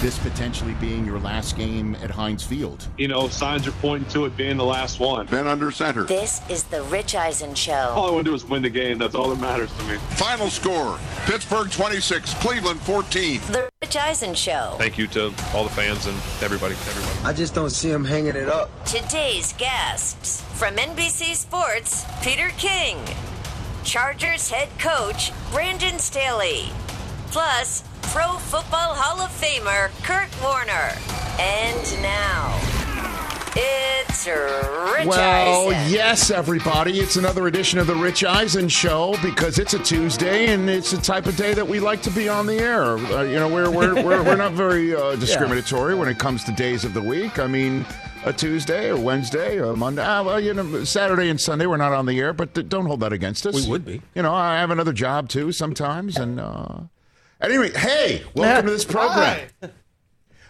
This potentially being your last game at Heinz Field. You know, signs are pointing to it being the last one. Ben under center. This is the Rich Eisen Show. All I want to do is win the game. That's all that matters to me. Final score Pittsburgh 26, Cleveland 14. The Rich Eisen Show. Thank you to all the fans and everybody. everybody. I just don't see him hanging it up. Today's guests from NBC Sports, Peter King, Chargers head coach, Brandon Staley, plus Pro Football Hall of Famer, Kurt Warner. And now, it's Rich Well, Eisen. yes, everybody. It's another edition of the Rich Eisen Show because it's a Tuesday and it's the type of day that we like to be on the air. Uh, you know, we're we're, we're, we're not very uh, discriminatory when it comes to days of the week. I mean, a Tuesday or Wednesday or Monday. Ah, well, you know, Saturday and Sunday we're not on the air, but th- don't hold that against us. We would be. You know, I have another job too sometimes, and uh, anyway, hey, welcome to this program.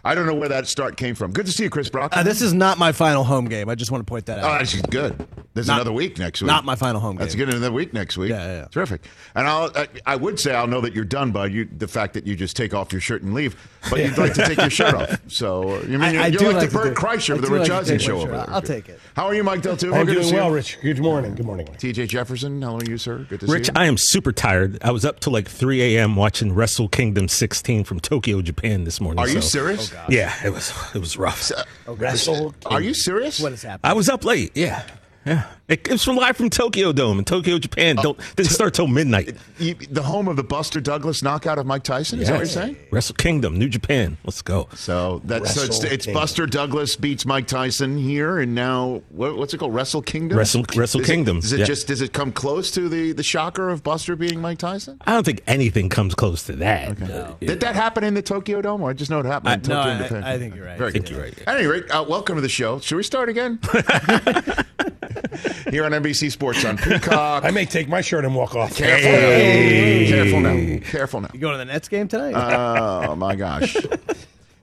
I don't know where that start came from. Good to see you, Chris Brock. Uh, this is not my final home game. I just want to point that out. Oh, out. that's good. There's Not- another week next week. not my final home game. That's game. good. Another week next week. Yeah, yeah, yeah. Terrific. And I'll, I, I would say I'll know that you're done by you the fact that you just take off your shirt and leave, but you'd like to take your shirt off. So uh, you mean I- you're, I you're do like, like the to Bert Kreischer of the do Rich like Eisen show over there. I'll take it. How are you, Mike Del Tufo? I'm Good to doing see well, you. Rich. Good morning. Good morning. TJ Jefferson, how are you, sir? Good to Rich, see you. Rich, I am super tired. I was up till like 3 a.m. watching Wrestle Kingdom 16 from Tokyo, Japan this morning. Are you so- serious? Yeah, it was it was rough. Wrestle. Are you serious? What has happened? I was up late. Yeah, yeah. It, it's from live from Tokyo Dome in Tokyo, Japan. Don't didn't start till midnight. You, the home of the Buster Douglas knockout of Mike Tyson? Is that what you're saying? Wrestle Kingdom, New Japan. Let's go. So that's so it's, it's Buster Douglas beats Mike Tyson here, and now what, what's it called? Wrestle Kingdom. Wrestle- Wrestle Does it- Kingdom, Does it yeah. just does it come close to the the shocker of Buster beating Mike Tyson? I don't think anything comes close to that. Uh, Did that happen in the Tokyo Dome? Or I just know it happened in I- no, Tokyo I- I think you're right. Very I think good. you're right. At any rate, uh, welcome to the show. Should we start again? Here on NBC Sports on Peacock. I may take my shirt and walk off. Careful now. Careful now. Careful now. You going to the Nets game tonight? Oh my gosh.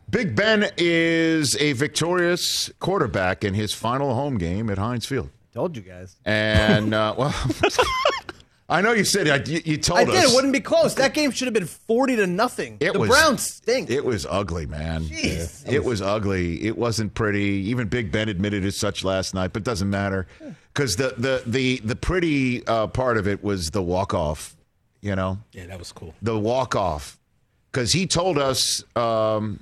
Big Ben is a victorious quarterback in his final home game at Heinz Field. Told you guys. And uh, well, I know you said it. You, you told I us did. It wouldn't be close. That game should have been forty to nothing. It the was- Browns stink. It was ugly, man. Jeez. It was ugly. It wasn't pretty. Even Big Ben admitted as such last night, but it doesn't matter because the the the the pretty uh, part of it was the walk off. You know, Yeah, that was cool. the walk off because he told us, um,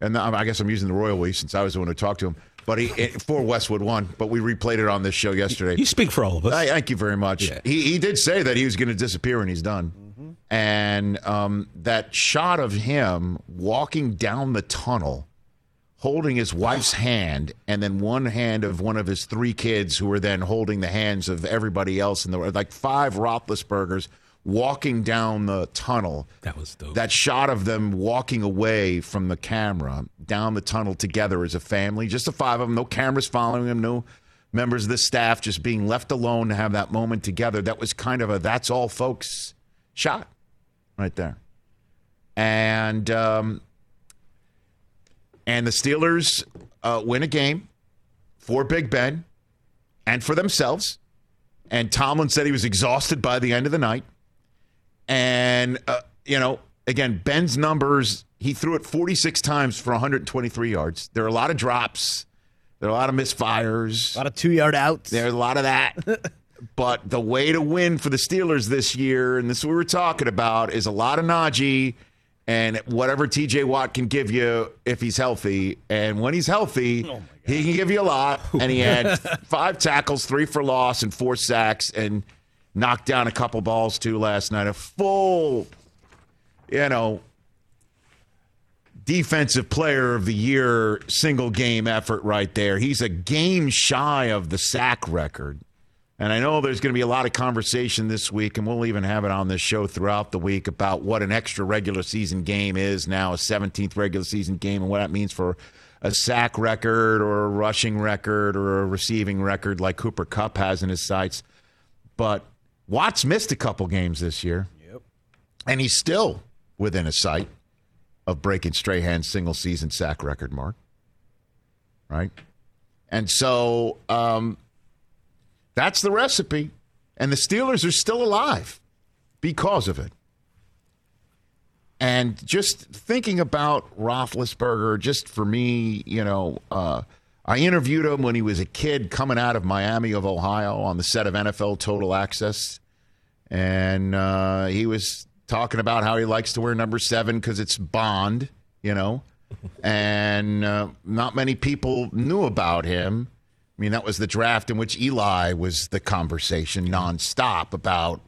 and I guess I'm using the royal we since I was the one who talked to him. But he it, for Westwood One, but we replayed it on this show yesterday. You speak for all of us. I, thank you very much. Yeah. He he did say that he was going to disappear and he's done. And um, that shot of him walking down the tunnel, holding his wife's hand, and then one hand of one of his three kids, who were then holding the hands of everybody else, in the were like five Roethlisbergers walking down the tunnel. That was dope. That shot of them walking away from the camera down the tunnel together as a family, just the five of them, no cameras following them, no members of the staff, just being left alone to have that moment together. That was kind of a that's all, folks shot right there. And um, and the Steelers uh, win a game for Big Ben and for themselves. And Tomlin said he was exhausted by the end of the night. And, uh, you know, again, Ben's numbers, he threw it 46 times for 123 yards. There are a lot of drops, there are a lot of misfires. a lot of two yard outs. There's a lot of that. But the way to win for the Steelers this year, and this is what we were talking about, is a lot of Najee and whatever TJ Watt can give you if he's healthy. And when he's healthy, oh, he can give you a lot. And he had five tackles, three for loss, and four sacks, and knocked down a couple balls too last night. A full, you know, defensive player of the year single game effort right there. He's a game shy of the sack record. And I know there's going to be a lot of conversation this week, and we'll even have it on this show throughout the week about what an extra regular season game is now, a 17th regular season game, and what that means for a sack record or a rushing record or a receiving record like Cooper Kupp has in his sights. But Watts missed a couple games this year. Yep. And he's still within a sight of breaking Strahan's single season sack record mark. Right? And so um, that's the recipe. And the Steelers are still alive because of it. And just thinking about Roethlisberger, just for me, you know, uh, I interviewed him when he was a kid coming out of Miami of Ohio on the set of NFL Total Access. And uh, he was talking about how he likes to wear number seven because it's Bond, you know. and uh, not many people knew about him. I mean, that was the draft in which Eli was the conversation nonstop about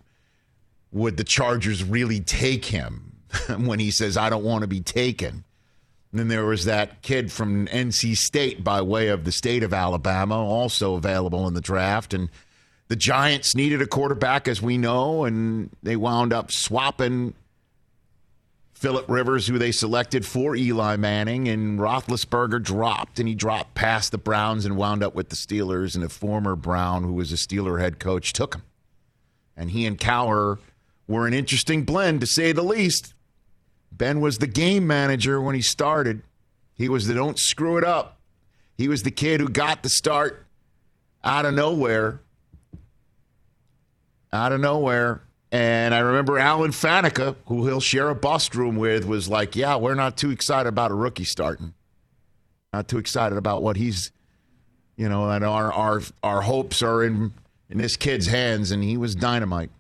would the Chargers really take him when he says, I don't want to be taken. And then there was that kid from NC State by way of the state of Alabama, also available in the draft. And the Giants needed a quarterback, as we know, and they wound up swapping Philip Rivers, who they selected for Eli Manning, and Roethlisberger dropped, and he dropped past the Browns and wound up with the Steelers. And a former Brown, who was a Steeler head coach, took him. And he and Cowher were an interesting blend, to say the least. Ben was the game manager when he started. He was the don't screw it up. He was the kid who got the start out of nowhere. Out of nowhere. And I remember Alan Faneca, who he'll share a bus room with, was like, Yeah, we're not too excited about a rookie starting. Not too excited about what he's, you know, and our, our, our hopes are in, in this kid's hands. And he was dynamite.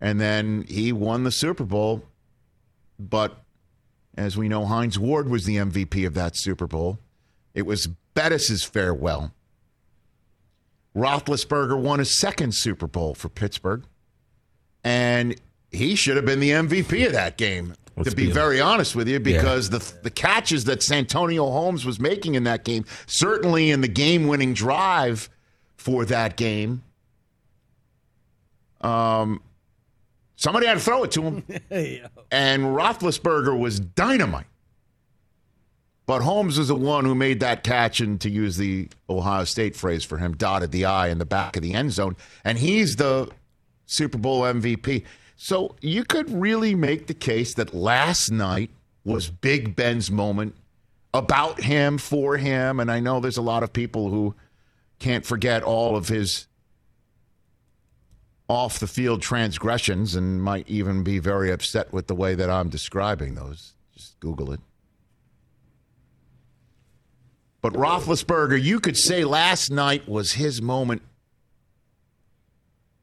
And then he won the Super Bowl. But as we know, Hines Ward was the MVP of that Super Bowl. It was Bettis's farewell. Roethlisberger won his second Super Bowl for Pittsburgh, and he should have been the MVP of that game. Let's to be be very honest with you, Yeah. because the the catches that Santonio Holmes was making in that game, certainly in the game-winning drive for that game, um, somebody had to throw it to him and Roethlisberger was dynamite. But Holmes was the one who made that catch, and to use the Ohio State phrase for him, dotted the I in the back of the end zone. And he's the Super Bowl MVP. So you could really make the case that last night was Big Ben's moment about him, for him. And I know there's a lot of people who can't forget all of his off the field transgressions and might even be very upset with the way that I'm describing those. Just Google it. But Roethlisberger, you could say last night was his moment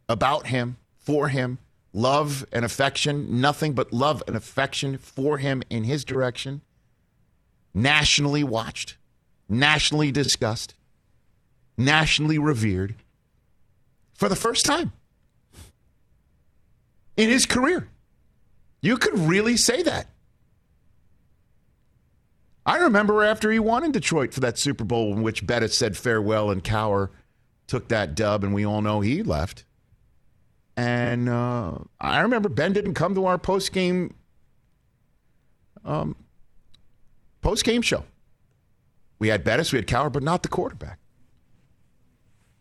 about him, for him, love and affection, nothing but love and affection for him in his direction. Nationally watched, nationally discussed, nationally revered for the first time in his career. You could really say that. I remember after he won in Detroit for that Super Bowl in which Bettis said farewell and Cowher took that dub, and we all know he left. And uh, I remember Ben didn't come to our post game um, post game show. We had Bettis, we had Cowher, but not the quarterback.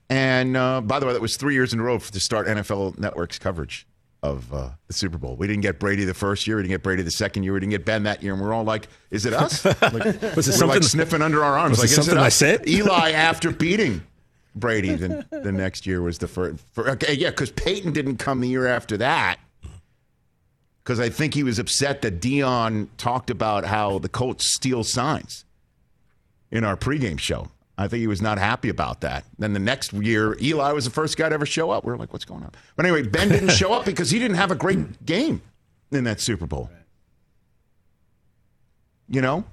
And uh, by the way, that was three years in a row to start NFL Network's coverage of uh, the Super Bowl. We didn't get Brady the first year, we didn't get Brady the second year, we didn't get Ben that year, and we're all like, "Is it us?" Like, Was it something? like sniffing under our arms. Was it like, is something I said? Eli after beating Brady the, the next year was the first. For, okay, yeah, because Peyton didn't come the year after that. Because I think he was upset that Deion talked about how the Colts steal signs in our pregame show. I think he was not happy about that. Then the next year, Eli was the first guy to ever show up. We are like, what's going on? But anyway, Ben didn't show up because he didn't have a great game in that Super Bowl. You know?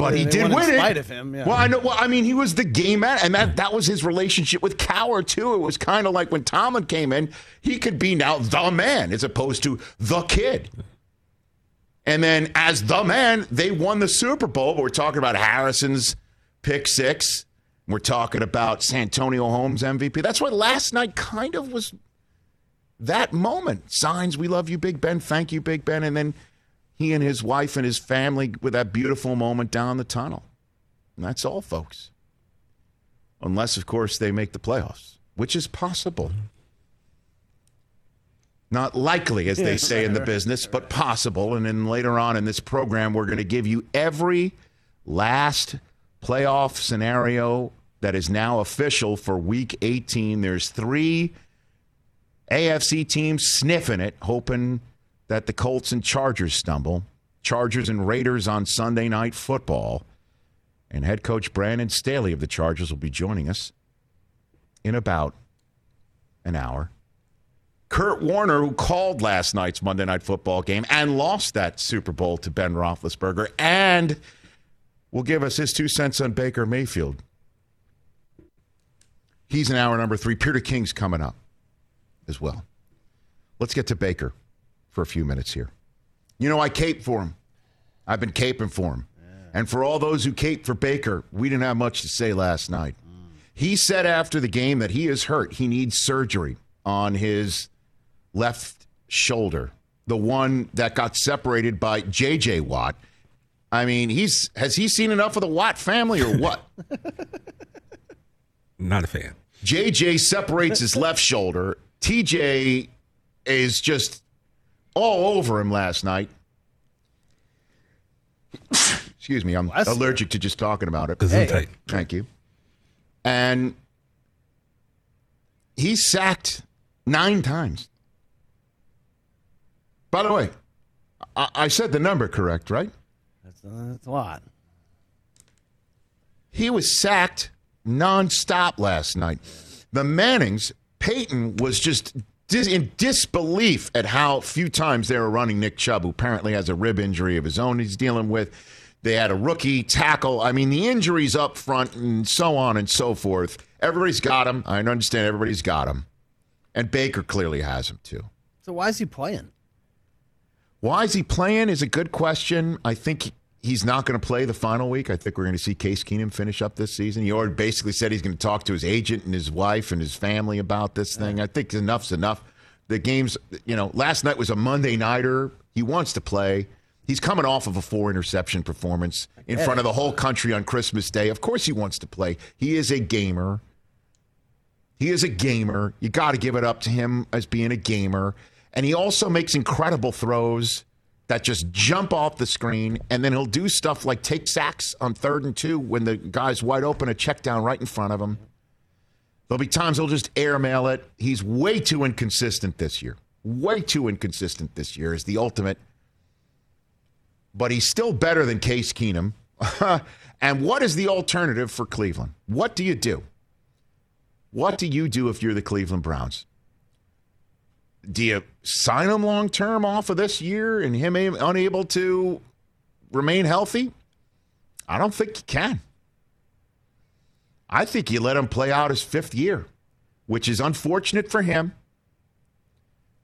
But Yeah, he did won in win it. spite of him, yeah. Well, I know. Well, I mean, he was the game man, and that that was his relationship with Cowher too. It was kind of like when Tomlin came in, he could be now the man as opposed to the kid. And then as the man, they won the Super Bowl. But we're talking about Harrison's pick six. We're talking about Santonio Holmes MVP. That's what last night kind of was that moment. Signs, we love you, Big Ben. Thank you, Big Ben. And then he and his wife and his family with that beautiful moment down the tunnel. And that's all, folks. Unless, of course, they make the playoffs, which is possible. Not likely, as they say in the business, but possible. And then later on in this program, we're going to give you every last playoff scenario that is now official for week 18. There's three AFC teams sniffing it, hoping that the Colts and Chargers stumble. Chargers and Raiders on Sunday night football. And head coach Brandon Staley of the Chargers will be joining us in about an hour. Kurt Warner, who called last night's Monday Night Football game and lost that Super Bowl to Ben Roethlisberger, and will give us his two cents on Baker Mayfield. He's in hour number three. Peter King's coming up as well. Let's get to Baker for a few minutes here. You know, I cape for him. I've been caping for him. And for all those who cape for Baker, we didn't have much to say last night. Mm. He said after the game that he is hurt. He needs surgery on his left shoulder, the one that got separated by J.J. Watt. I mean, he's has he seen enough of the Watt family or what? Not a fan. JJ separates his left shoulder. TJ is just all over him last night. Excuse me, I'm Bless you. allergic to just talking about it. Gesundheit. Thank you. And he's sacked nine times. By the way, I, I said the number correct, right? That's, uh, that's a lot. He was sacked nonstop last night. The Mannings, Peyton was just dis- in disbelief at how few times they were running Nick Chubb, who apparently has a rib injury of his own he's dealing with. They had a rookie tackle. I mean, the injuries up front and so on and so forth. Everybody's got him. I understand everybody's got him. And Baker clearly has him too. So why is he playing? Why is he playing is a good question. I think he's not going to play the final week. I think we're going to see Case Keenum finish up this season. He already basically said he's going to talk to his agent and his wife and his family about this thing. I think enough's enough. The game's, you know, last night was a Monday nighter. He wants to play. He's coming off of a four interception performance in front of the whole country on Christmas Day. Of course, he wants to play. He is a gamer. He is a gamer. You got to give it up to him as being a gamer. And he also makes incredible throws that just jump off the screen. And then he'll do stuff like take sacks on third and two when the guy's wide open, a check down right in front of him. There'll be times he'll just airmail it. He's way too inconsistent this year. Way too inconsistent this year is the ultimate. But he's still better than Case Keenum. and what is the alternative for Cleveland? What do you do? What do you do if you're the Cleveland Browns? Do you sign him long term off of this year and him unable to remain healthy? I don't think you can. I think you let him play out his fifth year, which is unfortunate for him.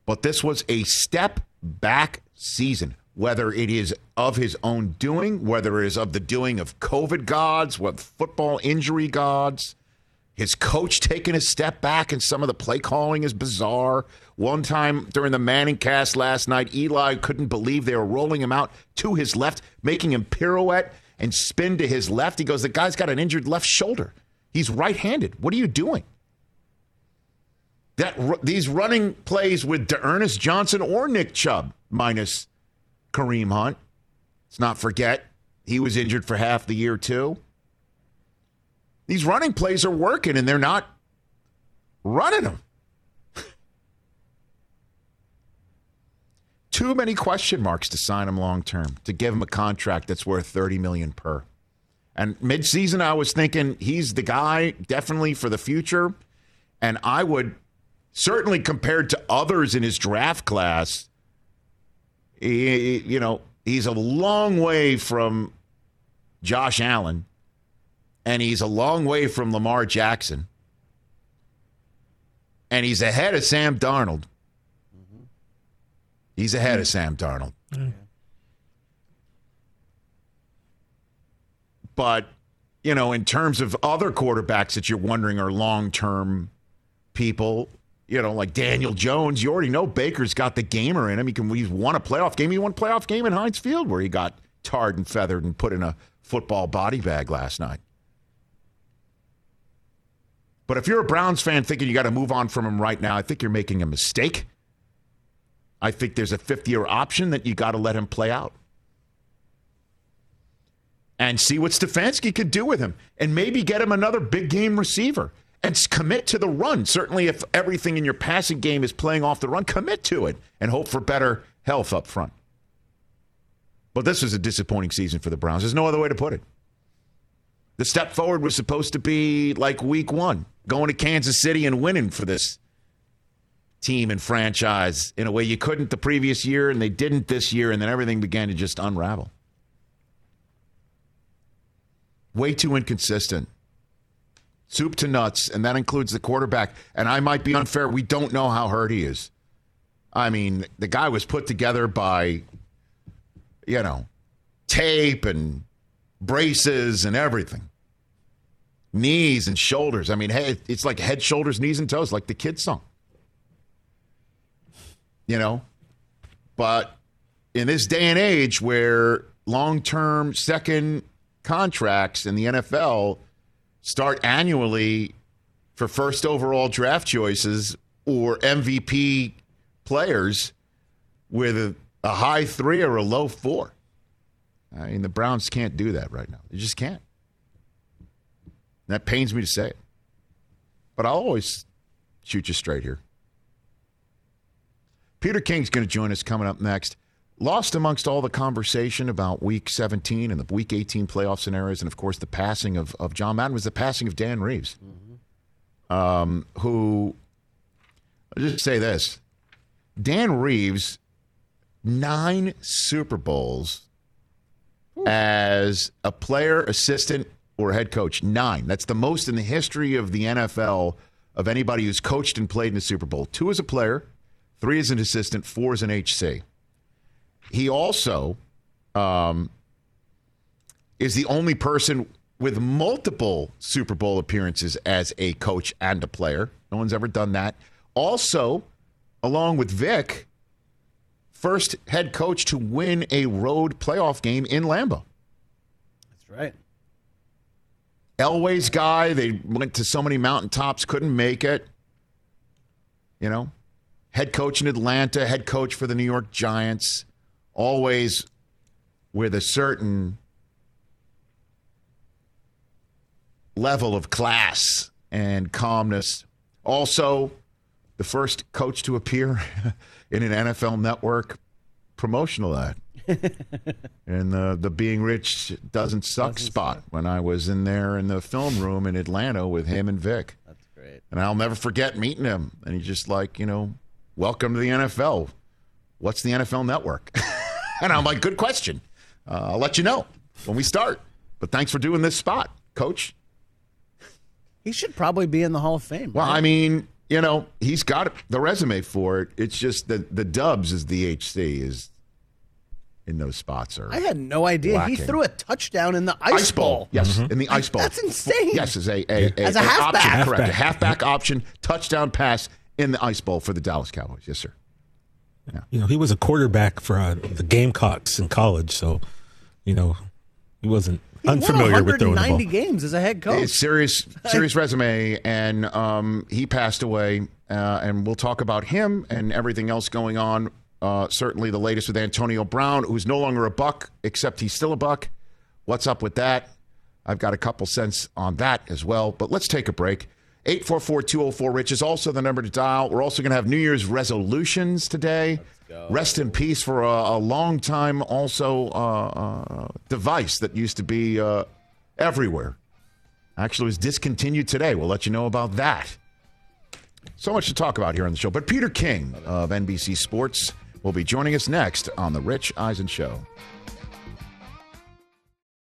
But this was a step back season, whether it is of his own doing, whether it is of the doing of COVID gods, what football injury gods. His coach taking a step back, and some of the play calling is bizarre. One time during the ManningCast last night, Eli couldn't believe they were rolling him out to his left, making him pirouette and spin to his left. He goes, The guy's got an injured left shoulder. He's right handed. What are you doing? That These running plays with Ernest Johnson or Nick Chubb, minus Kareem Hunt. Let's not forget, he was injured for half the year, too. These running plays are working and they're not running them. Too many question marks to sign him long term, to give him a contract that's worth 30 million per. And midseason, I was thinking he's the guy definitely for the future. And I would certainly compared to others in his draft class, he, you know, he's a long way from Josh Allen, and he's a long way from Lamar Jackson, and he's ahead of Sam Darnold. He's ahead of Sam Darnold. But, you know, in terms of other quarterbacks that you're wondering are long term people, you know, like Daniel Jones, you already know Baker's got the gamer in him. He can he's won a playoff game. He won a playoff game in Heinz Field where he got tarred and feathered and put in a football body bag last night. But if you're a Browns fan thinking you got to move on from him right now, I think you're making a mistake. I think there's a fifth year option that you got to let him play out and see what Stefanski could do with him and maybe get him another big game receiver and commit to the run. Certainly, if everything in your passing game is playing off the run, commit to it and hope for better health up front. But this was a disappointing season for the Browns. There's no other way to put it. The step forward was supposed to be like week one, going to Kansas City and winning for this team and franchise in a way you couldn't the previous year, and they didn't this year, and then everything began to just unravel. Way too inconsistent. Soup to nuts, and that includes the quarterback. And I might be unfair. We don't know how hurt he is. I mean, the guy was put together by, you know, tape and braces and everything. Knees and shoulders. I mean, hey, it's like head, shoulders, knees, and toes, like the kid song. You know? But in this day and age where long term second contracts in the NFL start annually for first overall draft choices or MVP players with a, a high three or a low four. I mean, the Browns can't do that right now. They just can't. That pains me to say it. But I'll always shoot you straight here. Peter King's going to join us coming up next. Lost amongst all the conversation about week 17 and the week 18 playoff scenarios, and of course, the passing of, of John Madden was the passing of Dan Reeves, um, who, I'll just say this Dan Reeves, nine Super Bowls as a player, assistant, or head coach. Nine. That's the most in the history of the NFL of anybody who's coached and played in the Super Bowl. Two as a player, three as an assistant, four as an HC. He also um, is the only person with multiple Super Bowl appearances as a coach and a player. No one's ever done that. Also, along with Vic, first head coach to win a road playoff game in Lambeau. That's right. Elway's guy, they went to so many mountaintops, couldn't make it. You know, head coach in Atlanta, head coach for the New York Giants, always with a certain level of class and calmness. Also, the first coach to appear in an NFL network promotional ad. and the the being rich doesn't suck Doesn't spot suck. when I was in there in the film room in Atlanta with him and Vic. That's great. And I'll never forget meeting him. And he's just like, you know, welcome to the NFL. What's the NFL network? and I'm like, good question. Uh, I'll let you know when we start. But thanks for doing this spot, coach. He should probably be in the Hall of Fame. Well, right? I mean, you know, he's got the resume for it. It's just that the Dubs is the HC is in those spots are I had no idea he threw a touchdown in the Ice, Bowl. Yes, in the ice bowl. That's insane. Yes, as a, a, a As a an halfback. option, correct? A Halfback. halfback option touchdown pass in the ice bowl for the Dallas Cowboys. Yes, sir. Yeah. You know, he was a quarterback for uh, the Gamecocks in college, so you know he wasn't He won unfamiliar with throwing the ball. 190 games as a head coach. It's serious, serious resume, and um, he passed away. Uh, and we'll talk about him and everything else going on. Uh, certainly, the latest with Antonio Brown, who's no longer a buck, except he's still a buck. What's up with that? I've got a couple cents on that as well. But let's take a break. 844 204 Rich is also the number to dial. We're also going to have New Year's resolutions today. Rest in peace for a, a long time, also uh, uh, device that used to be uh, everywhere. Actually, it was discontinued today. We'll let you know about that. So much to talk about here on the show. But Peter King of NBC Sports will be joining us next on The Rich Eisen Show.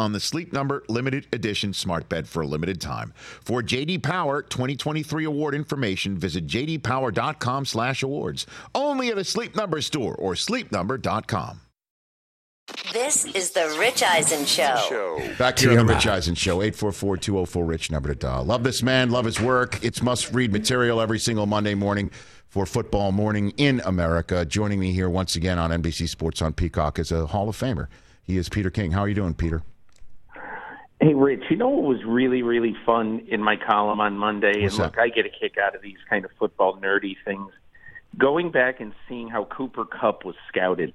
on the Sleep Number limited edition smart bed for a limited time. For JD Power 2023 award information, visit jdpower.com/awards. Only at a Sleep Number store or sleepnumber.com. This is the Rich Eisen Show. Back here on the Rich Eisen Show, 844-204-RICH number to dial. Love this man, love his work. It's must-read material every single Monday morning for Football Morning in America. Joining me here once again on NBC Sports on Peacock is a Hall of Famer. He is Peter King. How are you doing, Peter? Hey, Rich, you know what was really, really fun in my column on Monday? What's and look, that? I get a kick out of these kind of football nerdy things. Going back and seeing how Cooper Kupp was scouted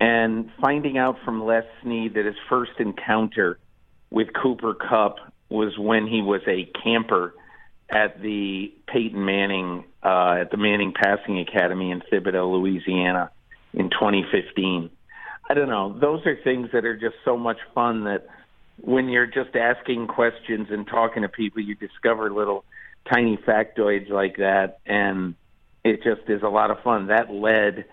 and finding out from Les Snead that his first encounter with Cooper Kupp was when he was a camper at the Peyton Manning, uh, at the Manning Passing Academy in Thibodaux, Louisiana in 2015. I don't know. Those are things that are just so much fun that when you're just asking questions and talking to people, you discover little tiny factoids like that, and it just is a lot of fun. That led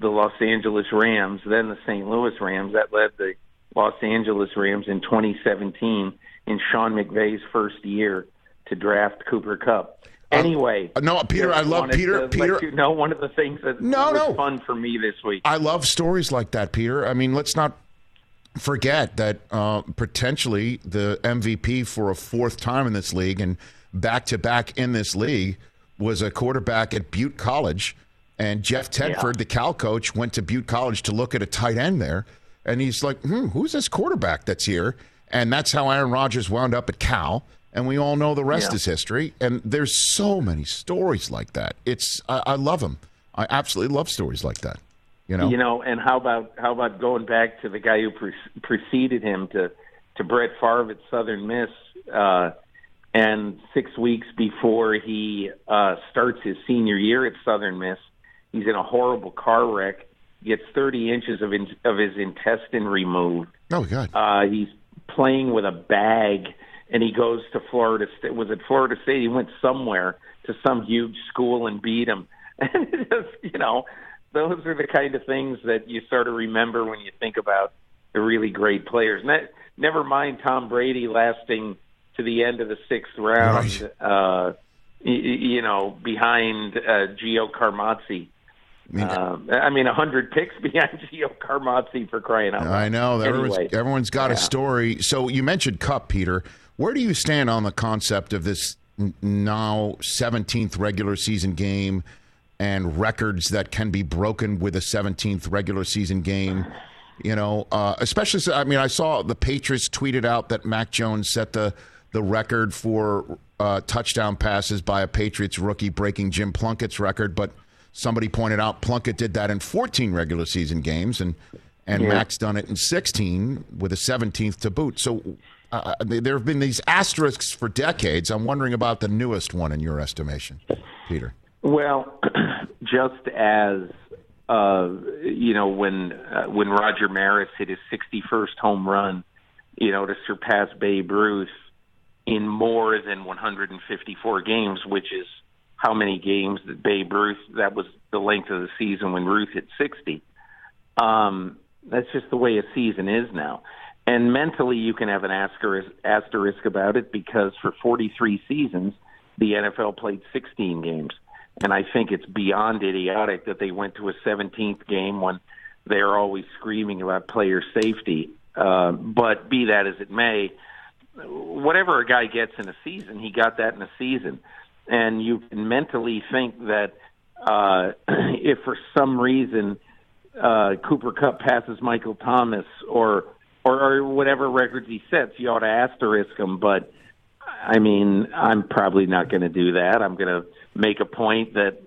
the Los Angeles Rams, then the St. Louis Rams. That led the Los Angeles Rams in 2017 in Sean McVay's first year to draft Cooper Kupp. Anyway, Uh, no, Peter, I love Peter- Peter- you know one of the things that No, was no. fun for me this week. I love stories like that, Peter. I mean, let's not forget that uh, potentially the MVP for a fourth time in this league and back to back in this league was a quarterback at Butte College. And Jeff Tedford, the Cal coach, went to Butte College to look at a tight end there. And he's like, hmm, who's this quarterback that's here? And that's how Aaron Rodgers wound up at Cal. And we all know the rest Yeah. is history. And there's so many stories like that. It's I, I love them. I absolutely love stories like that. You know, You know, and how about how about going back to the guy who pre- preceded him to to Brett Favre at Southern Miss, uh, and six weeks before he uh, starts his senior year at Southern Miss, he's in a horrible car wreck, gets 30 inches of in, of his intestine removed. Oh God! Uh, he's playing with a bag, and he goes to Florida State. Was it Florida State? He went somewhere to some huge school and beat him. And it just, you know, those are the kind of things that you sort of remember when you think about the really great players. Ne- never mind Tom Brady lasting to the end of the sixth round. Uh, y- y- you know, behind uh, Gio Carmazzi. I mean, Um, I mean, a hundred picks behind Gio Carmazzi for crying out loud. I know everyone's, Anyway, everyone's got a story. So you mentioned Kupp, Peter. Where do you stand on the concept of this now 17th regular season game and records that can be broken with a 17th regular season game? You know, uh, especially. I mean, I saw the Patriots tweeted out that Mac Jones set the the record for uh, touchdown passes by a Patriots rookie, breaking Jim Plunkett's record. But somebody pointed out Plunkett did that in 14 regular season games, and and Yeah. Mac's done it in 16 with a 17th to boot. So. Uh, there have been these asterisks for decades. I'm wondering about the newest one in your estimation, Peter. Well, just as uh, you know, when uh, when Roger Maris hit his 61st home run, you know, to surpass Babe Ruth in more than 154 games, which is how many games that Babe Ruth that was the length of the season when Ruth hit 60. Um, that's just the way a season is now. And mentally, you can have an asterisk, asterisk about it because for 43 seasons, the NFL played 16 games. And I think it's beyond idiotic that they went to a 17th game when they're always screaming about player safety. Uh, but be that as it may, whatever a guy gets in a season, he got that in a season. And you can mentally think that uh, if for some reason uh, Cooper Kupp passes Michael Thomas or, or or whatever records he sets, you ought to asterisk him. But I mean, I'm probably not going to do that. I'm going to make a point that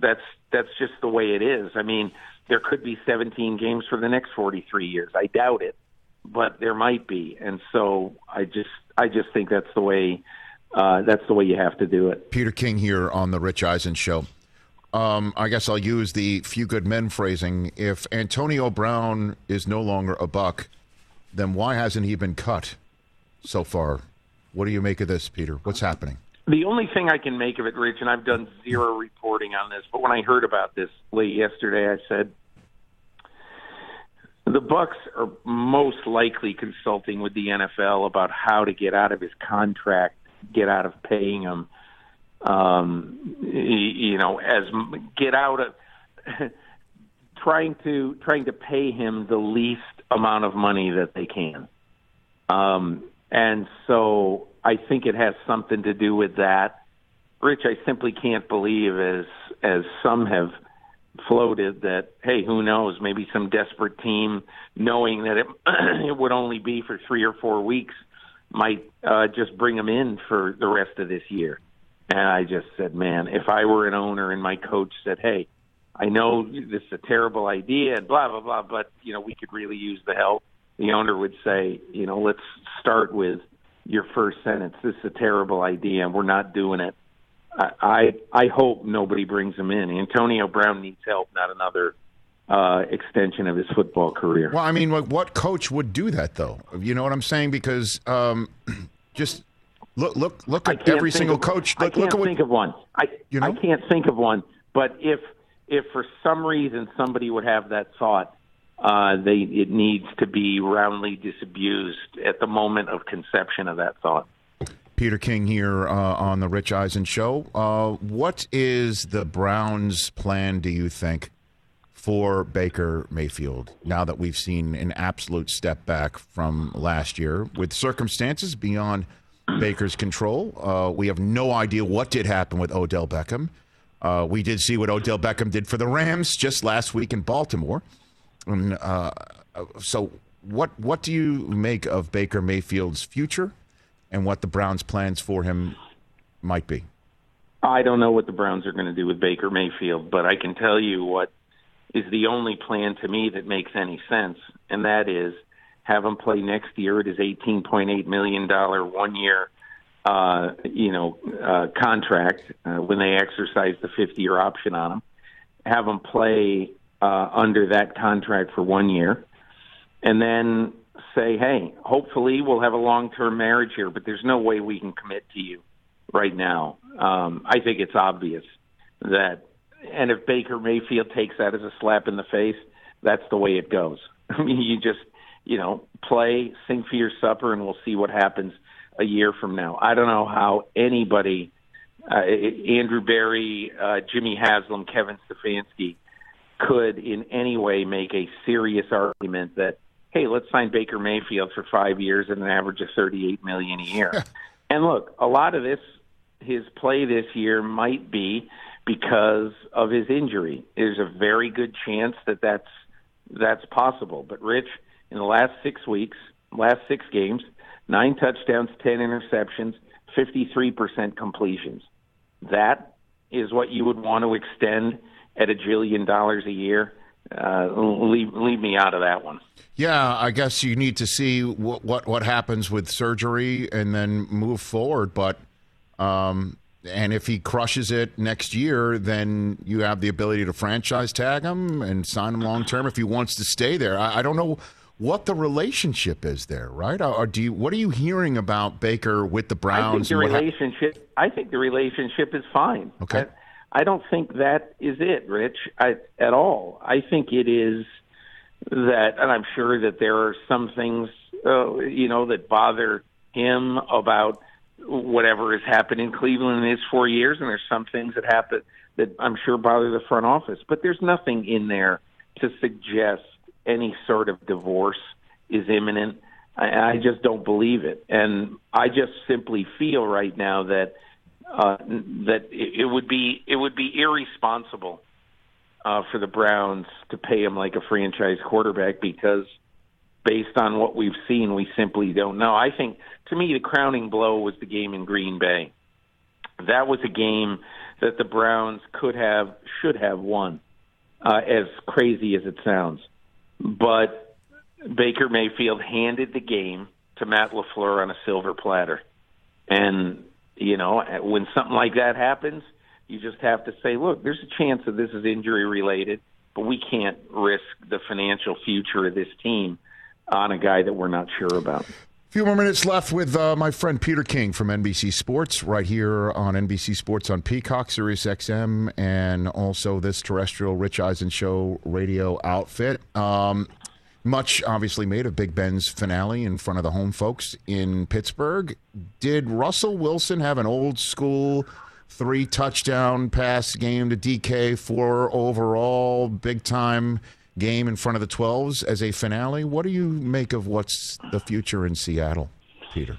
that's that's just the way it is. I mean, there could be 17 games for the next 43 years. I doubt it, but there might be. And so I just I just think that's the way uh, that's the way you have to do it. Peter King here on the Rich Eisen Show. Um, I guess I'll use the few good men phrasing. If Antonio Brown is no longer a buck, then why hasn't he been cut so far? What do you make of this, Peter? What's happening? The only thing I can make of it, Rich, and I've done zero reporting on this, but when I heard about this late yesterday, I said the Bucks are most likely consulting with the NFL about how to get out of his contract, get out of paying him. Um, you know, as get out of trying to trying to pay him the least amount of money that they can. Um, and so I think it has something to do with that. Rich, I simply can't believe, as as some have floated, that hey, who knows? Maybe some desperate team, knowing that it it would only be for three or four weeks, might uh, just bring him in for the rest of this year. And I just said, man, if I were an owner and my coach said, hey, I know this is a terrible idea and blah blah blah, but you know we could really use the help. The owner would say, you know, let's start with your first sentence. This is a terrible idea, and we're not doing it. I I, I hope nobody brings him in. Antonio Brown needs help, not another uh, extension of his football career. Well, I mean, like, what coach would do that, though? You know what I'm saying? Because um, just look, look, look at every single of- coach. I Look, can't look at what, think of one. I You know? I can't think of one. But if if for some reason somebody would have that thought, uh, they it needs to be roundly disabused at the moment of conception of that thought. Peter King here uh, on the Rich Eisen Show. Uh, what is the Browns' plan, do you think, for Baker Mayfield now that we've seen an absolute step back from last year with circumstances beyond Baker's control? Uh, we have no idea what did happen with Odell Beckham. Uh, we did see what Odell Beckham did for the Rams just last week in Baltimore. And, uh, so, what what do you make of Baker Mayfield's future, and what the Browns' plans for him might be? I don't know what the Browns are going to do with Baker Mayfield, but I can tell you what is the only plan to me that makes any sense, and that is have him play next year at his eighteen point eight million dollar one year, uh, you know, uh, contract uh, when they exercise the fifty year option on him. Have him play uh, under that contract for one year, and then say, hey, hopefully we'll have a long term marriage here, but there's no way we can commit to you right now. Um, I think it's obvious that, and if Baker Mayfield takes that as a slap in the face, that's the way it goes. I mean, you just, you know, play, sing for your supper, and we'll see what happens a year from now. I don't know how anybody, uh, Andrew Berry, uh, Jimmy Haslam, Kevin Stefanski, could in any way make a serious argument that, hey, let's sign Baker Mayfield for five years at an average of thirty-eight million a year. and look, a lot of this, his play this year might be because of his injury. There's a very good chance that that's that's possible. But Rich, in the last six weeks, last six games, nine touchdowns, ten interceptions, fifty-three percent completions. That is what you would want to extend at a jillion dollars a year. Uh, leave leave me out of that one. Yeah, I guess you need to see what what, what happens with surgery and then move forward. But um, and if he crushes it next year, then you have the ability to franchise tag him and sign him long term if he wants to stay there. I, I don't know what the relationship is there, right? Or do you? What are you hearing about Baker with the Browns? I think the what ha- relationship. I think the relationship is fine. Okay. I, I don't think that is it, Rich, I, at all. I think it is that, and I'm sure that there are some things, uh, you know, that bother him about whatever has happened in Cleveland in his four years, and there's some things that happen that I'm sure bother the front office. But there's nothing in there to suggest any sort of divorce is imminent. I, I just don't believe it, and I just simply feel right now that uh, that it, it would be it would be irresponsible uh, for the Browns to pay him like a franchise quarterback because based on what we've seen, we simply don't know. I think to me the crowning blow was the game in Green Bay. That was a game that the Browns could have should have won. Uh, as crazy as it sounds, but Baker Mayfield handed the game to Matt LaFleur on a silver platter. And, you know, when something like that happens, you just have to say, look, there's a chance that this is injury related, but we can't risk the financial future of this team on a guy that we're not sure about. A few more minutes left with uh, my friend Peter King from NBC Sports, right here on NBC Sports on Peacock, Sirius XM, and also this terrestrial Rich Eisen Show radio outfit. Um, much obviously made of Big Ben's finale in front of the home folks in Pittsburgh. Did Russell Wilson have an old school three touchdown pass game to DK, four overall, big time game in front of the 12s as a finale? What do you make of what's the future in Seattle, Peter?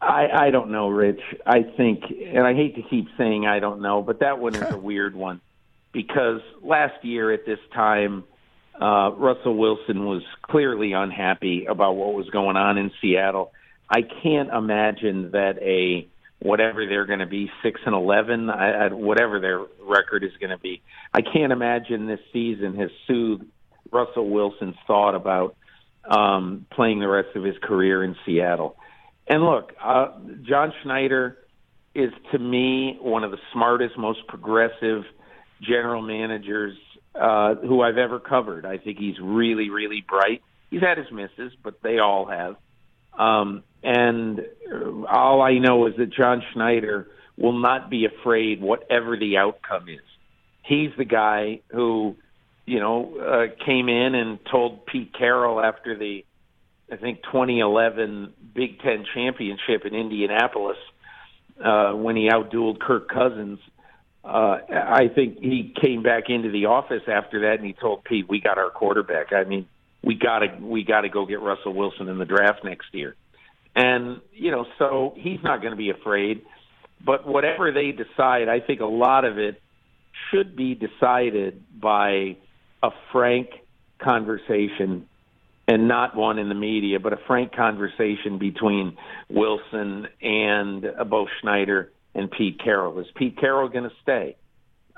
I, I don't know, Rich. I think, and I hate to keep saying I don't know, but that one is a weird one because last year at this time, uh, Russell Wilson was clearly unhappy about what was going on in Seattle. I can't imagine that a whatever they're going to be six and eleven, I, I, whatever their record is going to be. I can't imagine this season has soothed Russell Wilson's thought about um, playing the rest of his career in Seattle. And look, uh, John Schneider is to me one of the smartest, most progressive general managers uh, who I've ever covered. I think he's really, really bright. He's had his misses, but they all have. Um, and all I know is that John Schneider will not be afraid, whatever the outcome is. He's the guy who, you know, uh, came in and told Pete Carroll after the, I think, 2011 Big Ten championship in Indianapolis uh, when he outdueled Kirk Cousins. Uh, I think he came back into the office after that and he told Pete, "We got our quarterback. I mean, we got to we got to go get Russell Wilson in the draft next year." And you know, so he's not going to be afraid. But whatever they decide, I think a lot of it should be decided by a frank conversation and not one in the media, but a frank conversation between Wilson and Bo Schneider and Pete Carroll. Is Pete Carroll going to stay?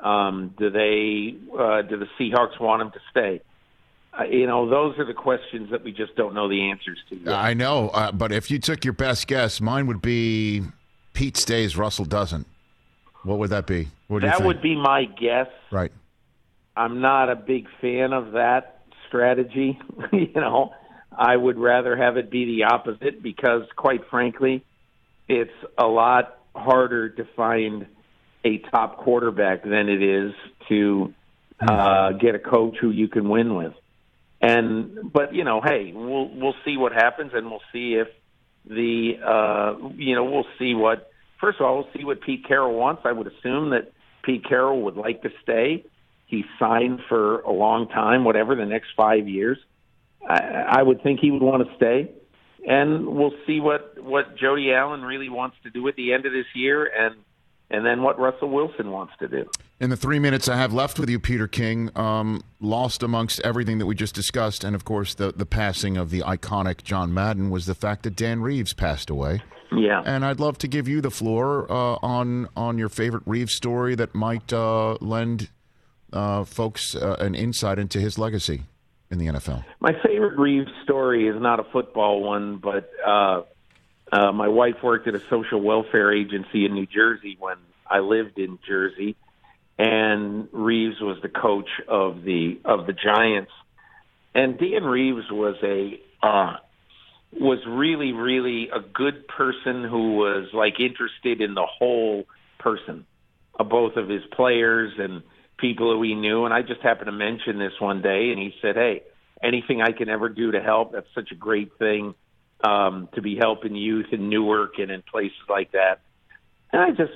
Um, do they? Uh, do the Seahawks want him to stay? Uh, you know, those are the questions that we just don't know the answers to. Yet. I know, uh, but if you took your best guess, mine would be Pete stays, Russell doesn't. What would that be? What do you that think? would be my guess. right. I'm not a big fan of that strategy. you know, I would rather have it be the opposite because, quite frankly, it's a lot harder to find a top quarterback than it is to uh, get a coach who you can win with. And but you know, hey, we'll we'll see what happens, and we'll see if the uh, you know we'll see what. First of all, we'll see what Pete Carroll wants. I would assume that Pete Carroll would like to stay. He signed for a long time, whatever the next five years. I, I would think he would want to stay, and we'll see what what Jody Allen really wants to do at the end of this year, and and then what Russell Wilson wants to do. In the three minutes I have left with you, Peter King, um, lost amongst everything that we just discussed, and of course the the passing of the iconic John Madden was the fact that Dan Reeves passed away. Yeah. And I'd love to give you the floor uh, on on your favorite Reeves story that might uh, lend uh, folks uh, an insight into his legacy in the NFL. My favorite Reeves story is not a football one, but uh, uh, my wife worked at a social welfare agency in New Jersey when I lived in Jersey, and Reeves was the coach of the of the Giants. And Dan Reeves was a uh, was really really a good person who was like interested in the whole person, of both of his players and people who he knew. And I just happened to mention this one day, and he said, "Hey, anything I can ever do to help, that's such a great thing um, to be helping youth in Newark and in places like that." And I just,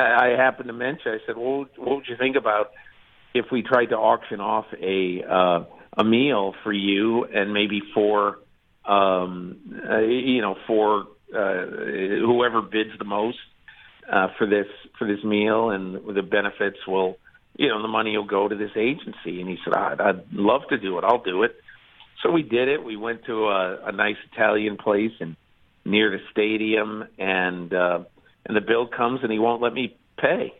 I happened to mention, I said, well, what would you think about if we tried to auction off a uh, a meal for you and maybe for, um, uh, you know, for uh, whoever bids the most uh, for this for this meal, and the benefits will, you know, the money will go to this agency. And he said, I'd, I'd love to do it. I'll do it. So we did it. We went to a, a nice Italian place and near the stadium, and uh, and the bill comes and he won't let me pay.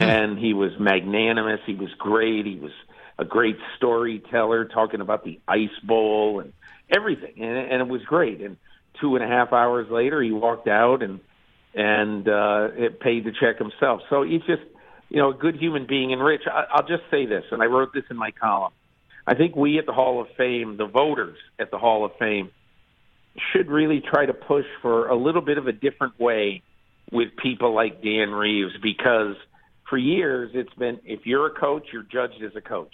And he was magnanimous. He was great. He was a great storyteller, talking about the ice bowl and everything, and, and it was great. And two and a half hours later, he walked out and and uh, it paid the check himself. So he's just, you know, a good human being. And Rich, I, I'll just say this, and I wrote this in my column. I think we at the Hall of Fame, the voters at the Hall of Fame, should really try to push for a little bit of a different way with people like Dan Reeves because for years it's been if you're a coach, you're judged as a coach.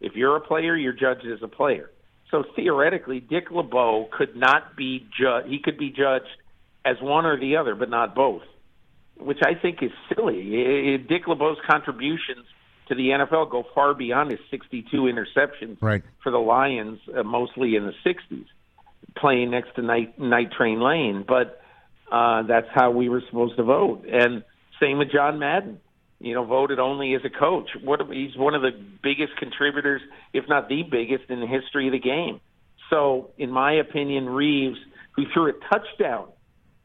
If you're a player, you're judged as a player. So theoretically, Dick LeBeau could not be judged. He could be judged as one or the other, but not both, which I think is silly. Dick LeBeau's contributions to the NFL go far beyond his 62 interceptions Right. for the Lions, uh, mostly in the 60s, playing next to Night, Night Train Lane. But uh, that's how we were supposed to vote. And same with John Madden. You know, voted only as a coach. What he's one of the biggest contributors, if not the biggest, in the history of the game. So, in my opinion, Reeves, who threw a touchdown,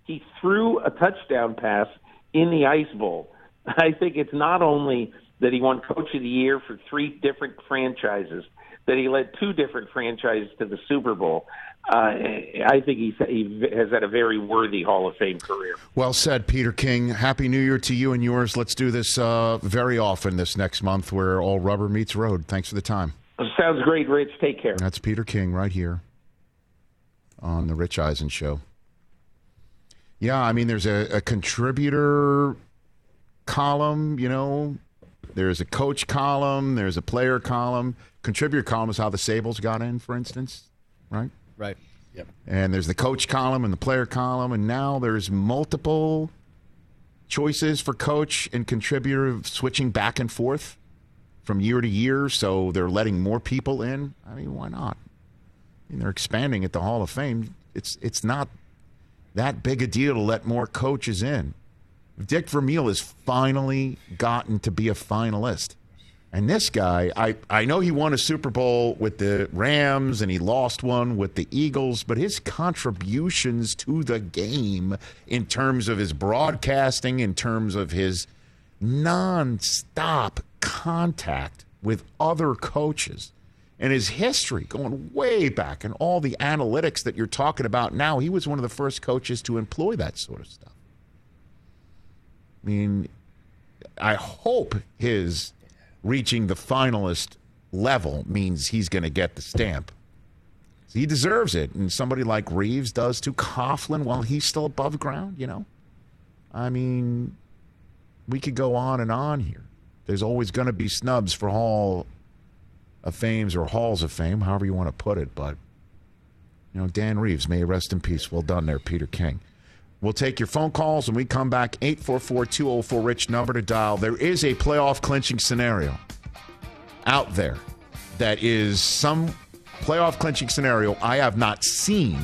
he threw a touchdown pass in the Ice Bowl. I think it's not only that he won Coach of the Year for three different franchises, that he led two different franchises to the Super Bowl. Uh, I think he's, he has had a very worthy Hall of Fame career. Well said, Peter King. Happy New Year to you and yours. Let's do this uh, very often this next month where all rubber meets road. Thanks for the time. Sounds great, Rich. Take care. That's Peter King right here on the Rich Eisen Show. Yeah, I mean, there's a, a contributor column, you know, there's a coach column, there's a player column. Contributor column is how the Sabols got in, for instance, right? Right. Yep. And there's the coach column and the player column, and now there's multiple choices for coach and contributor switching back and forth from year to year. So they're letting more people in. I mean, why not? I mean, they're expanding at the Hall of Fame. It's it's not that big a deal to let more coaches in. Dick Vermeil has finally gotten to be a finalist. And this guy, I, I know he won a Super Bowl with the Rams and he lost one with the Eagles, but his contributions to the game in terms of his broadcasting, in terms of his nonstop contact with other coaches, and his history going way back, and all the analytics that you're talking about now, he was one of the first coaches to employ that sort of stuff. I mean, I hope his reaching the finalist level means he's going to get the stamp. He deserves it, and somebody like Reeves does too. Coughlin, while he's still above ground, you know. I mean, we could go on and on here. There's always going to be snubs for Hall of Fames or Halls of Fame, however you want to put it. But you know, Dan Reeves, may rest in peace. Well done there, Peter King. We'll take your phone calls when we come back. 844 204 Rich, number to dial. There is a playoff clinching scenario out there that is some playoff clinching scenario I have not seen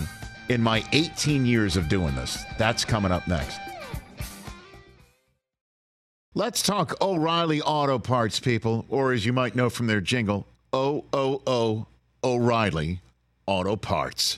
in my 18 years of doing this. That's coming up next. Let's talk O'Reilly Auto Parts, people, or as you might know from their jingle, O O O O'Reilly Auto Parts.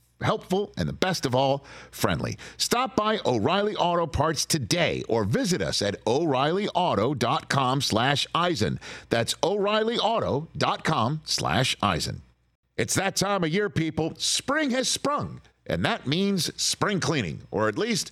helpful, and the best of all, friendly. Stop by O'Reilly Auto Parts today or visit us at o'reillyauto.com slash Eisen. That's o'reillyauto.com slash Eisen. It's that time of year, people. Spring has sprung, and that means spring cleaning, or at least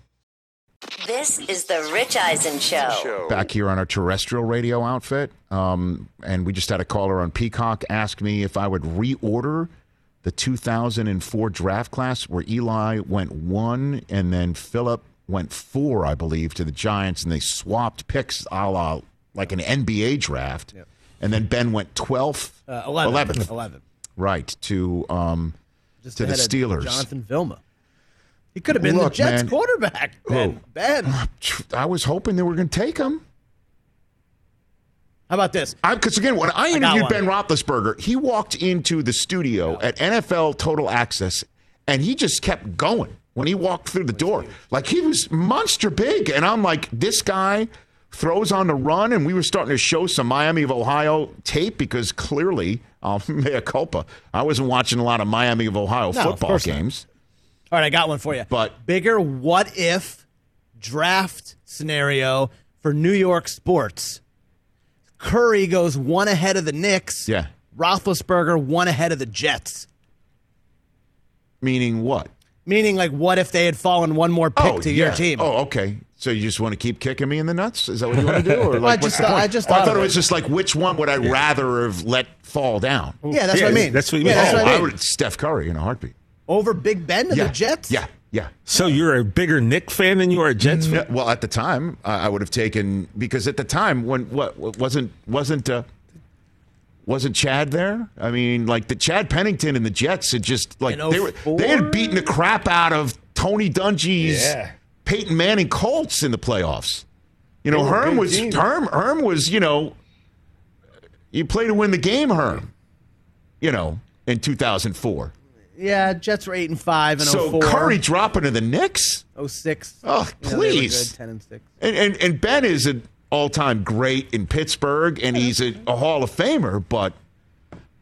This is the Rich Eisen Show. back here on our terrestrial radio outfit. Um, and we just had a caller on Peacock ask me if I would reorder the 2004 draft class where Eli went one and then Philip went four, I believe, to the Giants, and they swapped picks a la like an NBA draft. And then Ben went 12th, Uh, 11. 11th. 11. right, to, um, Just to the Steelers. Jonathan Vilma. He could have been Look, the Jets man. quarterback. Ben. Ben. I was hoping they were going to take him. How about this? Because again, when I interviewed one. Ben Roethlisberger, he walked into the studio at NFL Total Access, and he just kept going when he walked through the door. Like he was monster big, and I'm like, this guy throws on the run, and we were starting to show some Miami of Ohio tape because clearly, um, mea culpa, I wasn't watching a lot of Miami of Ohio No, of football not. games. All right, I got one for you. But- bigger what if draft scenario for New York sports. Curry goes one ahead of the Knicks. Yeah. Roethlisberger one ahead of the Jets. Meaning what? Meaning, like, what if they had fallen one more pick oh, to yeah. your team? Oh, okay. So you just want to keep kicking me in the nuts? Is that what you want to do? Or Well, I just thought- I just Oh, I thought thought it was just like which one would I rather have let fall down? Yeah, that's what I mean. That's what you mean. that's oh, what I oh, I mean. would Steph Curry in a heartbeat. Over Big Ben to yeah. the Jets? Yeah, yeah. So you're a bigger Knick fan than you are a Jets fan? Yeah, well, at the time, uh, I would have taken because at the time when what wasn't wasn't uh, wasn't Chad there? I mean, like the Chad Pennington and the Jets had just like they were they had beaten the crap out of Tony Dungy's Yeah. Peyton Manning Colts in the playoffs. You know, They were a Herm was team. Herm Herm was you know you play to win the game, Herm. You know, in 2004. Yeah, Jets were 8 and 5 and oh. So 04. Curry dropping to the Knicks. 06. Oh, You know, they were please. good, 10 and 6. And, and and Ben is an all-time great in Pittsburgh, and he's a, a Hall of Famer. But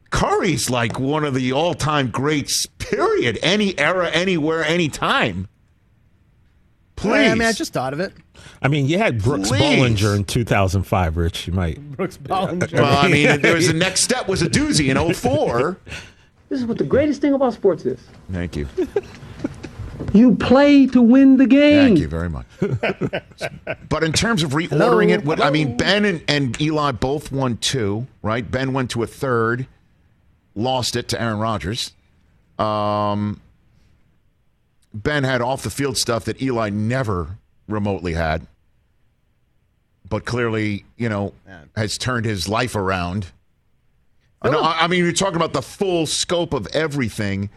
Curry's like one of the all-time greats. Period. Any era, anywhere, anytime. Please. I mean, I just thought of it. I mean, you had Brooks Please. Bollinger in 2005, Rich. You might. Brooks Bollinger. well, I mean, there was the next step was a doozy in 04. This is what the greatest thing about sports is. Thank you. You play to win the game. Thank you very much. but in terms of reordering it, what, I mean, Ben and, and Eli both won two, right? Ben went to a third, lost it to Aaron Rodgers. Um, Ben had off the field stuff that Eli never remotely had, but clearly, you know, has turned his life around. I, know- I mean, you're talking about the full scope of everything.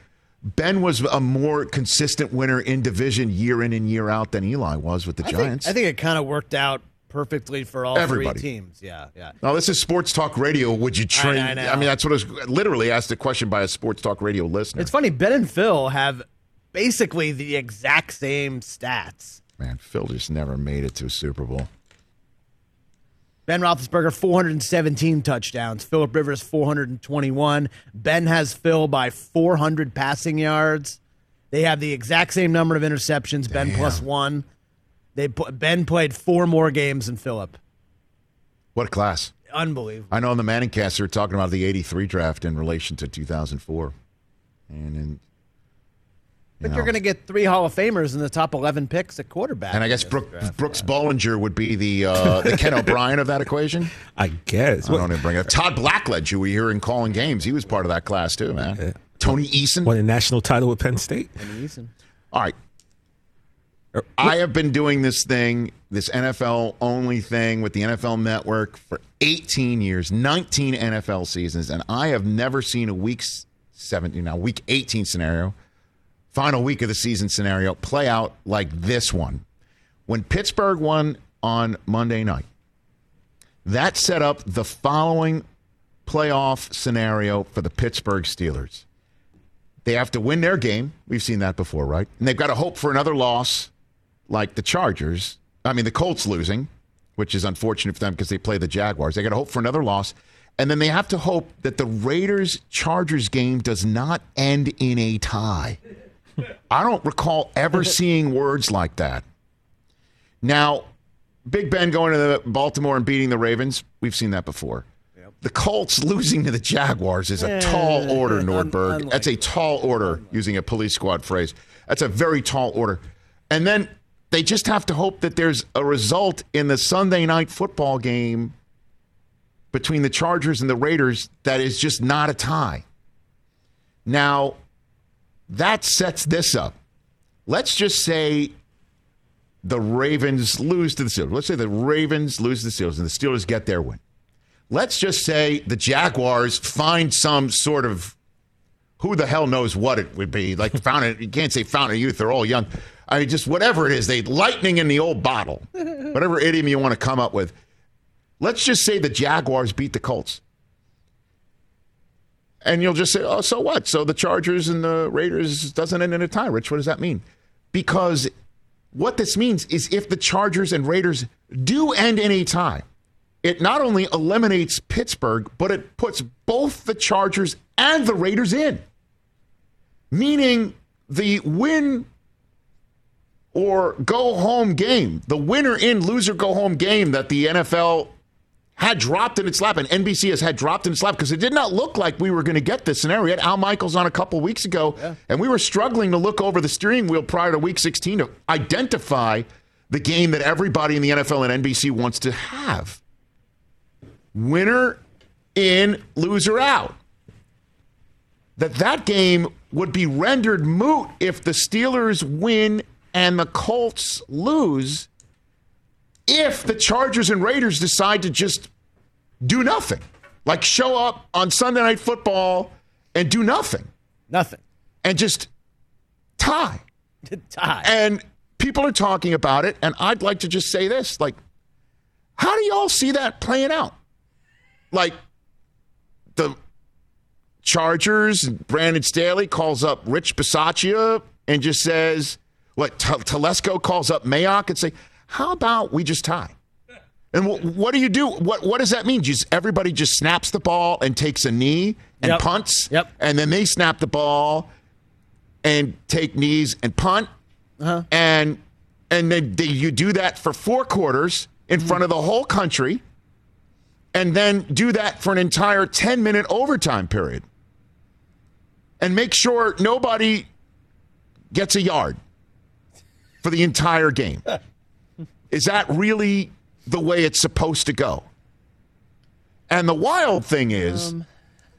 Ben was a more consistent winner in division year in and year out than Eli was with the I Giants. think, I think it kind of worked out perfectly for all Everybody. three teams. Yeah, yeah. Now, this is Sports Talk Radio. Would you train? I know. mean, that's what I was literally asked a question by a Sports Talk Radio listener. It's funny. Ben and Phil have basically the exact same stats. Man, Phil just never made it to a Super Bowl. Ben Roethlisberger, 417 touchdowns. Philip Rivers, 421. Ben has Phil by 400 passing yards. They have the exact same number of interceptions. Ben plus one. They put, Ben played four more games than Philip. What a class. Unbelievable. I know on the ManningCast they're talking about the 83 draft in relation to 2004. And, and But know. you're going to get three Hall of Famers in the top 11 picks at quarterback. and I guess this Brook, draft. Brooks Bollinger would be the uh, the Ken O'Brien of that equation. I guess. I don't even bring it up. Todd Blackledge, who we hear in calling games, he was part of that class too, man. Tony Eason. Won a national title with Penn State. Tony Eason. All right. I have been doing this thing, this NFL only thing with the NFL network for 18 years, 19 NFL seasons, and I have never seen a week 17, now week 18 scenario, final week of the season scenario play out like this one. When Pittsburgh won on Monday night, that set up the following playoff scenario for the Pittsburgh Steelers. They have to win their game. We've seen that before, right? And they've got to hope for another loss like the Chargers. I mean, the Colts losing, which is unfortunate for them because they play the Jaguars. They got to hope for another loss. And then they have to hope that the Raiders Chargers game does not end in a tie. I don't recall ever seeing words like that. Now, Big Ben going to the Baltimore and beating the Ravens, we've seen that before. The Colts losing to the Jaguars is a tall order, Nordberg. That's a tall order, using a police squad phrase. That's a very tall order. And then they just have to hope that there's a result in the Sunday night football game between the Chargers and the Raiders that is just not a tie. Now, that sets this up. Let's just say the Ravens lose to the Steelers. Let's say the Ravens lose to the Steelers and the Steelers get their win. Let's just say the Jaguars find some sort of who the hell knows what it would be. Like fountain, you can't say fountain of youth, they're all young. I mean, just whatever it is, they lightning in the old bottle. Whatever idiom you want to come up with. Let's just say the Jaguars beat the Colts. And you'll just say, oh, so what? So the Chargers and the Raiders doesn't end in a tie. Rich, what does that mean? Because what this means is if the Chargers and Raiders do end in a tie, it not only eliminates Pittsburgh, but it puts both the Chargers and the Raiders in. Meaning the win or go home game, the winner in, loser go home game that the NFL had dropped in its lap and NBC has had dropped in its lap because it did not look like we were going to get this scenario. We had Al Michaels on a couple weeks ago, and we were struggling to look over the steering wheel prior to week 16 to identify the game that everybody in the NFL and NBC wants to have. Winner in, loser out. That that game would be rendered moot if the Steelers win and the Colts lose if the Chargers and Raiders decide to just do nothing. Like show up on Sunday night football and do nothing. Nothing. And just tie. tie. And people are talking about it, and I'd like to just say this. Like, how do y'all see that playing out? Like the Chargers, Brandon Staley calls up Rich Bisaccia and just says, what, Telesco calls up Mayock and say, how about we just tie? And wh- what do you do? What what does that mean? Just everybody just snaps the ball and takes a knee and Yep. punts. Yep. And then they snap the ball and take knees and punt. Uh-huh. And and then they, you do that for four quarters in front of the whole country, and then do that for an entire ten minute overtime period, and make sure nobody gets a yard for the entire game. Is that really the way it's supposed to go? And the wild thing is, um.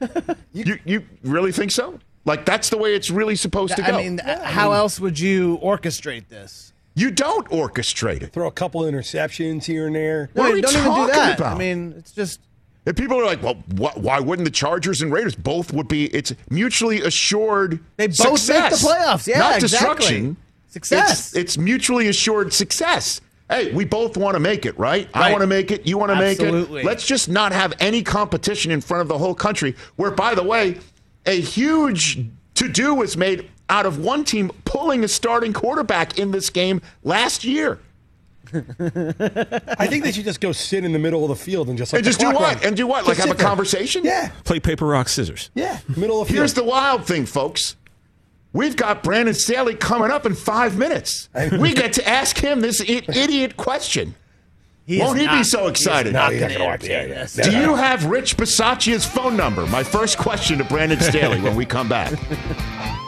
you, you really think so? Like that's the way it's really supposed to go. I mean, how else would you orchestrate this? you don't orchestrate it. Throw a couple interceptions here and there. What no, are we don't even do talking that. about? I mean, it's just And people are like, well, wh- why wouldn't the Chargers and Raiders both would be? It's mutually assured. They both make the playoffs. Yeah, not exactly. destruction. Success. It's, it's mutually assured success. Hey, we both want to make it, right? I want to make it. You want to make it. Let's just not have any competition in front of the whole country. Where, by the way, a huge to do was made out of one team pulling a starting quarterback in this game last year. I think they should just go sit in the middle of the field and just like And just do what? run. And do what? Like Just have a there. conversation? Yeah, Play paper, rock, scissors. yeah, middle of the field. Here's the wild thing, folks. We've got Brandon Staley coming up in five minutes. We get to ask him this idiot question. he Won't he be so excited? Not No, gonna gonna watch this. Yeah. Do you have Rich Bisaccia's phone number? My first question to Brandon Staley when we come back.